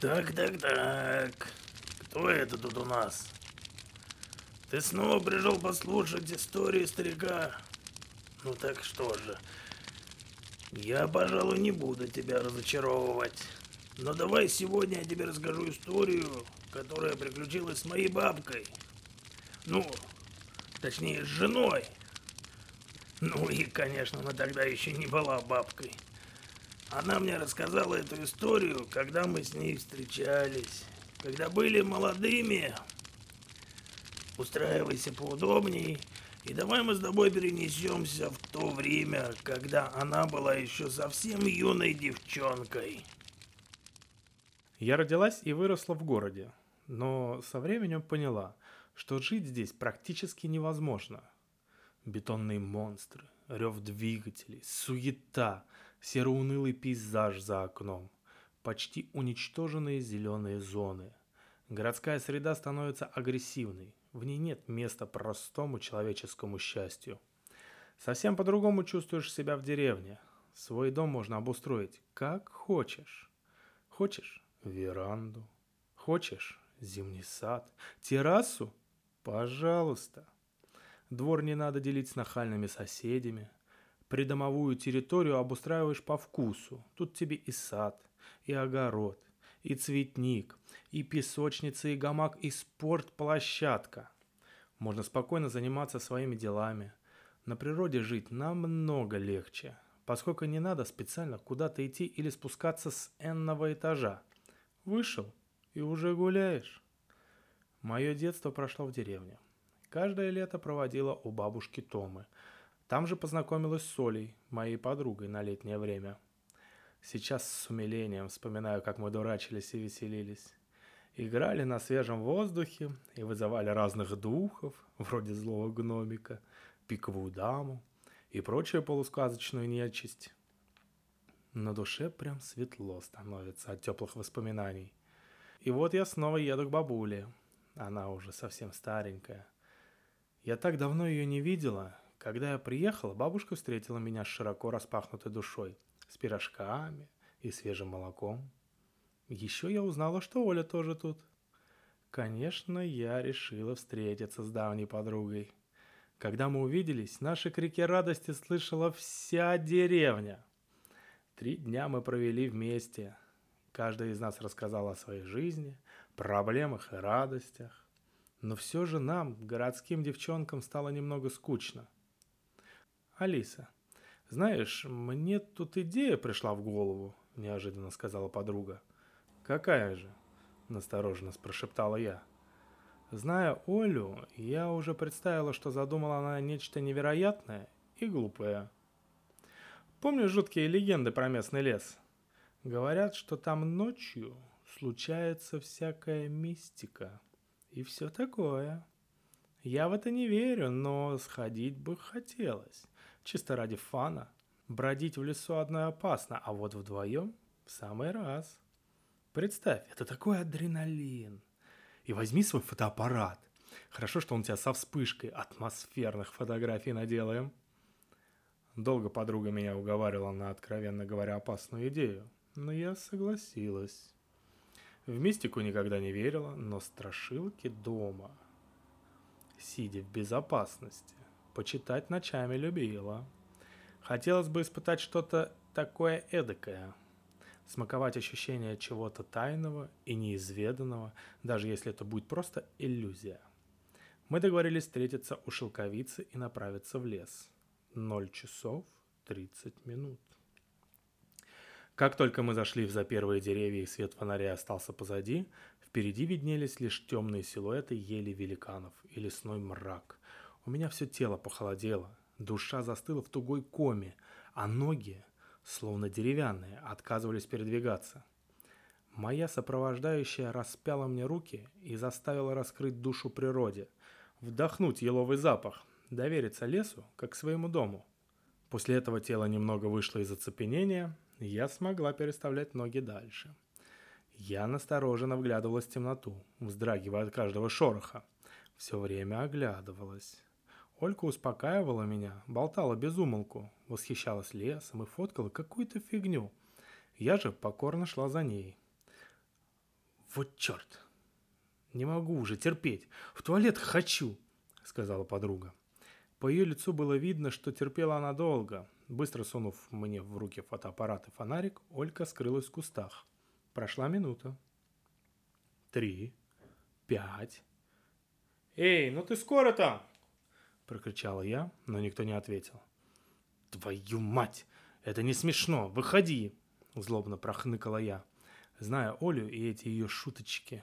Так, так, так. Кто это тут у нас? Ты снова пришел послушать историю старика? Ну так что же. Я, пожалуй, не буду тебя разочаровывать. Но давай сегодня я тебе расскажу историю, которая приключилась с моей бабкой. Ну, точнее, с женой. Ну и, конечно, она тогда еще не была бабкой. Она мне рассказала эту историю, когда мы с ней встречались. Когда были молодыми. Устраивайся поудобней. И давай мы с тобой перенесемся в то время, когда она была еще совсем юной девчонкой. Я родилась и выросла в городе, но со временем поняла, что жить здесь практически невозможно. Бетонные монстры, рев двигателей, суета, сероунылый пейзаж за окном, почти уничтоженные зеленые зоны. Городская среда становится агрессивной, в ней нет места простому человеческому счастью. Совсем по-другому чувствуешь себя в деревне. Свой дом можно обустроить как хочешь. Хочешь – веранду. Хочешь – зимний сад. Террасу – пожалуйста. Двор не надо делить с нахальными соседями. Придомовую территорию обустраиваешь по вкусу. Тут тебе и сад, и огород, и цветник, и песочница, и гамак, и спортплощадка. Можно спокойно заниматься своими делами. На природе жить намного легче, поскольку не надо специально куда-то идти или спускаться с энного этажа. Вышел и уже гуляешь. Мое детство прошло в деревне. Каждое лето проводила у бабушки Томы. Там же познакомилась с Солей, моей подругой на летнее время. Сейчас с умилением вспоминаю, как мы дурачились и веселились. Играли на свежем воздухе и вызывали разных духов, вроде злого гномика, пиковую даму и прочую полусказочную нечисть. На душе прям светло становится от теплых воспоминаний. И вот я снова еду к бабуле. Она уже совсем старенькая. Я так давно ее не видела. Когда я приехала, бабушка встретила меня с широко распахнутой душой, с пирожками и свежим молоком. Еще я узнала, что Оля тоже тут. Конечно, я решила встретиться с давней подругой. Когда мы увиделись, наши крики радости слышала вся деревня. Три дня мы провели вместе. Каждый из нас рассказал о своей жизни, проблемах и радостях. Но все же нам, городским девчонкам, стало немного скучно. «Алиса, знаешь, мне тут идея пришла в голову», – неожиданно сказала подруга – «Какая же?» – настороженно прошептала я. Зная Олю, я уже представила, что задумала она нечто невероятное и глупое. Помнишь жуткие легенды про местный лес? Говорят, что там ночью случается всякая мистика и все такое. Я в это не верю, но сходить бы хотелось, чисто ради фана. Бродить в лесу одной опасно, а вот вдвоем в самый раз – Представь, это такой адреналин. И возьми свой фотоаппарат. Хорошо, что он у тебя со вспышкой атмосферных фотографий наделаем. Долго подруга меня уговаривала на, откровенно говоря, опасную идею, но я согласилась. В мистику никогда не верила, но страшилки дома, сидя в безопасности, почитать ночами любила. Хотелось бы испытать что-то такое эдакое – смаковать ощущение чего-то тайного и неизведанного, даже если это будет просто иллюзия. Мы договорились встретиться у шелковицы и направиться в лес. 0 часов 30 минут. Как только мы зашли за первые деревья и свет фонаря остался позади, впереди виднелись лишь темные силуэты ели великанов и лесной мрак. У меня все тело похолодело, душа застыла в тугой коме, а ноги словно деревянные, отказывались передвигаться. Моя сопровождающая распяла мне руки и заставила раскрыть душу природе, вдохнуть еловый запах, довериться лесу, как своему дому. После этого тело немного вышло из оцепенения, я смогла переставлять ноги дальше. Я настороженно вглядывалась в темноту, вздрагивая от каждого шороха. Все время оглядывалась. Олька успокаивала меня, болтала без умолку, восхищалась лесом и фоткала какую-то фигню. Я же покорно шла за ней. Вот черт. Не могу уже терпеть. В туалет хочу, сказала подруга. По ее лицу было видно, что терпела она долго. Быстро сунув мне в руки фотоаппарат и фонарик, Олька скрылась в кустах. Прошла минута. Три. Пять. «Эй, ну ты скоро там?» Прокричала я, но никто не ответил. «Твою мать! Это не смешно! Выходи!» Злобно прохныкала я, зная Олю и эти ее шуточки.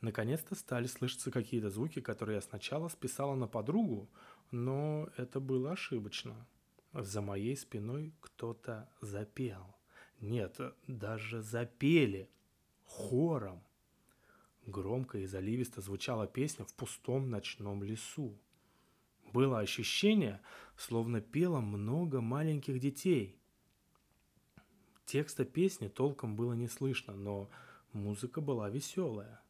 Наконец-то стали слышаться какие-то звуки, которые я сначала списала на подругу, но это было ошибочно. За моей спиной кто-то запел. Нет, даже запели. Хором. Громко и заливисто звучала песня в пустом ночном лесу. Было ощущение, словно пело много маленьких детей. Текста песни толком было не слышно, но музыка была веселая.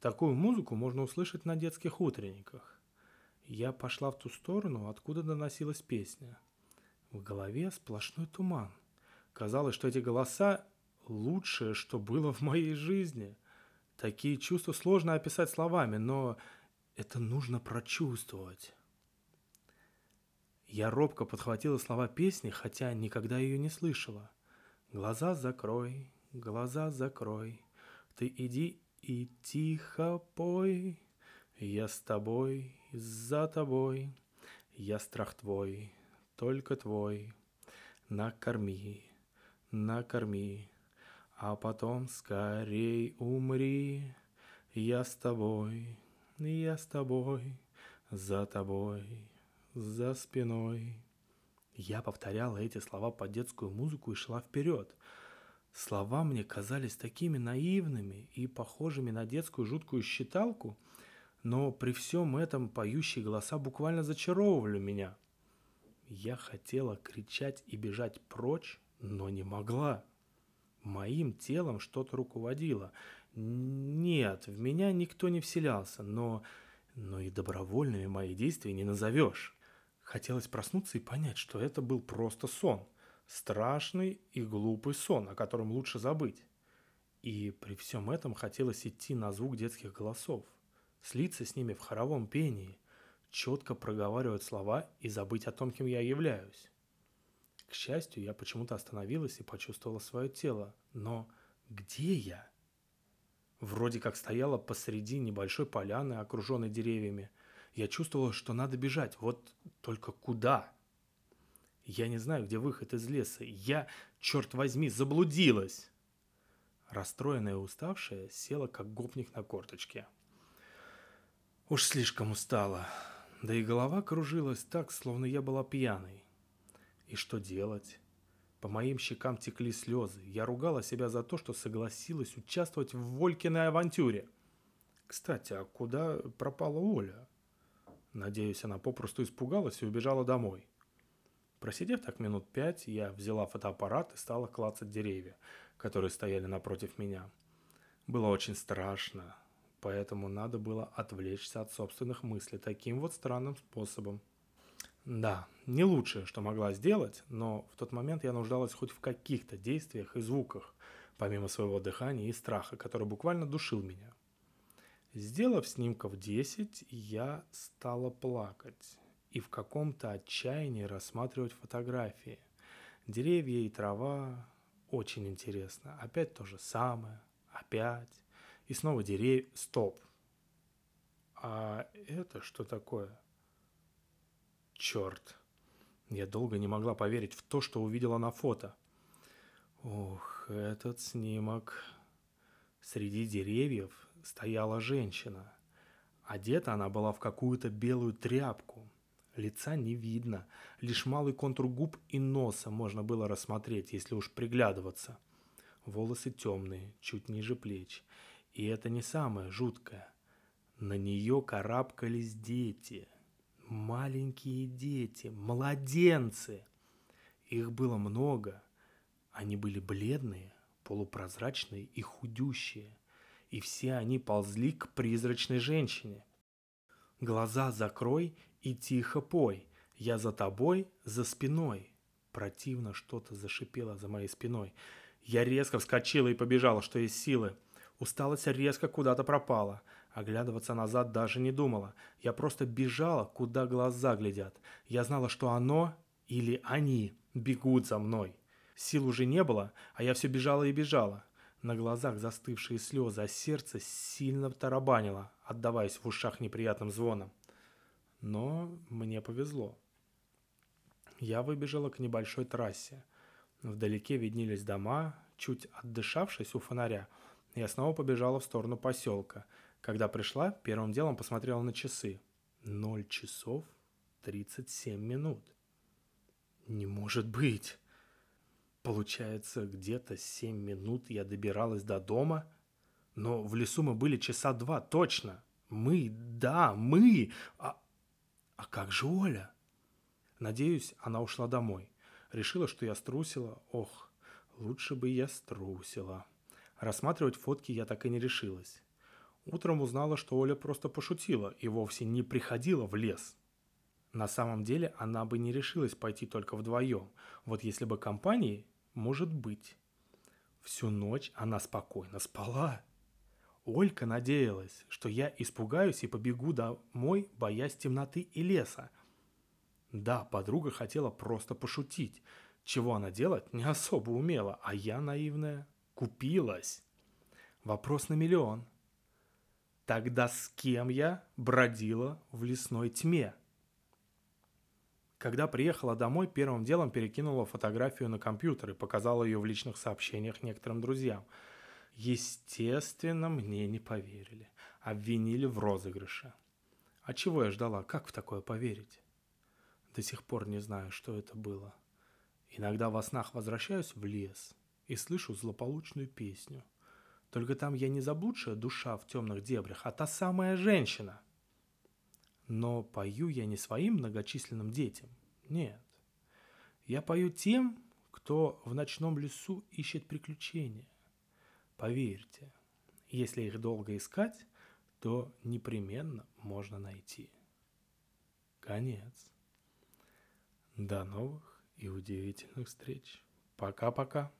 Такую музыку можно услышать на детских утренниках. Я пошла в ту сторону, откуда доносилась песня. В голове сплошной туман. Казалось, что эти голоса – лучшее, что было в моей жизни. Такие чувства сложно описать словами, но это нужно прочувствовать. Я робко подхватила слова песни, хотя никогда ее не слышала. «Глаза закрой, глаза закрой, ты иди и тихо пой, я с тобой, за тобой, я страх твой, только твой, накорми, накорми, а потом скорей умри, я с тобой, я с тобой, за тобой, за спиной. Я повторяла эти слова под детскую музыку и шла вперед. Слова мне казались такими наивными и похожими на детскую жуткую считалку, но при всем этом поющие голоса буквально зачаровывали меня. Я хотела кричать и бежать прочь, но не могла. Моим телом что-то руководило. Нет, в меня никто не вселялся, но, но и добровольными мои действия не назовешь. Хотелось проснуться и понять, что это был просто сон. Страшный и глупый сон, о котором лучше забыть. И при всем этом хотелось идти на звук детских голосов, слиться с ними в хоровом пении, четко проговаривать слова и забыть о том, кем я являюсь. К счастью, я почему-то остановилась и почувствовала свое тело. Но где я? Вроде как стояла посреди небольшой поляны, окруженной деревьями, я чувствовала, что надо бежать. Вот только куда? Я не знаю, где выход из леса. Я, черт возьми, заблудилась. Расстроенная и уставшая, села как гопник на корточке. Уж слишком устала. Да и голова кружилась так, словно я была пьяной. И что делать? По моим щекам текли слезы. Я ругала себя за то, что согласилась участвовать в Волькиной авантюре. Кстати, а куда пропала Оля? Надеюсь, она попросту испугалась и убежала домой. Просидев так минут пять, я взяла фотоаппарат и стала клацать деревья, которые стояли напротив меня. Было очень страшно, поэтому надо было отвлечься от собственных мыслей таким вот странным способом. Да, не лучшее, что могла сделать, но в тот момент я нуждалась хоть в каких-то действиях и звуках, помимо своего дыхания и страха, который буквально душил меня. Сделав снимков 10, я стала плакать и в каком-то отчаянии рассматривать фотографии. Деревья и трава очень интересно. Опять то же самое. Опять. И снова деревья. Стоп. А это что такое? Черт. Я долго не могла поверить в то, что увидела на фото. Ух, этот снимок. Среди деревьев стояла женщина. Одета она была в какую-то белую тряпку. Лица не видно, лишь малый контур губ и носа можно было рассмотреть, если уж приглядываться. Волосы темные, чуть ниже плеч. И это не самое жуткое. На нее карабкались дети. Маленькие дети, младенцы. Их было много. Они были бледные, полупрозрачные и худющие и все они ползли к призрачной женщине. Глаза закрой и тихо пой, я за тобой, за спиной. Противно что-то зашипело за моей спиной. Я резко вскочила и побежала, что есть силы. Усталость резко куда-то пропала. Оглядываться назад даже не думала. Я просто бежала, куда глаза глядят. Я знала, что оно или они бегут за мной. Сил уже не было, а я все бежала и бежала. На глазах застывшие слезы, а сердце сильно тарабанило, отдаваясь в ушах неприятным звоном. Но мне повезло. Я выбежала к небольшой трассе. Вдалеке виднелись дома, чуть отдышавшись у фонаря, я снова побежала в сторону поселка. Когда пришла, первым делом посмотрела на часы. Ноль часов тридцать семь минут. Не может быть! Получается, где-то семь минут я добиралась до дома, но в лесу мы были часа два, точно. Мы, да, мы. А, а как же Оля? Надеюсь, она ушла домой. Решила, что я струсила. Ох, лучше бы я струсила. Рассматривать фотки я так и не решилась. Утром узнала, что Оля просто пошутила и вовсе не приходила в лес. На самом деле она бы не решилась пойти только вдвоем. Вот если бы компании, может быть. Всю ночь она спокойно спала. Олька надеялась, что я испугаюсь и побегу домой, боясь темноты и леса. Да, подруга хотела просто пошутить, чего она делать не особо умела, а я наивная купилась. Вопрос на миллион. Тогда с кем я бродила в лесной тьме? Когда приехала домой, первым делом перекинула фотографию на компьютер и показала ее в личных сообщениях некоторым друзьям. Естественно, мне не поверили. Обвинили в розыгрыше. А чего я ждала? Как в такое поверить? До сих пор не знаю, что это было. Иногда во снах возвращаюсь в лес и слышу злополучную песню. Только там я не заблудшая душа в темных дебрях, а та самая женщина. Но пою я не своим многочисленным детям. Нет. Я пою тем, кто в ночном лесу ищет приключения. Поверьте, если их долго искать, то непременно можно найти. Конец. До новых и удивительных встреч. Пока-пока.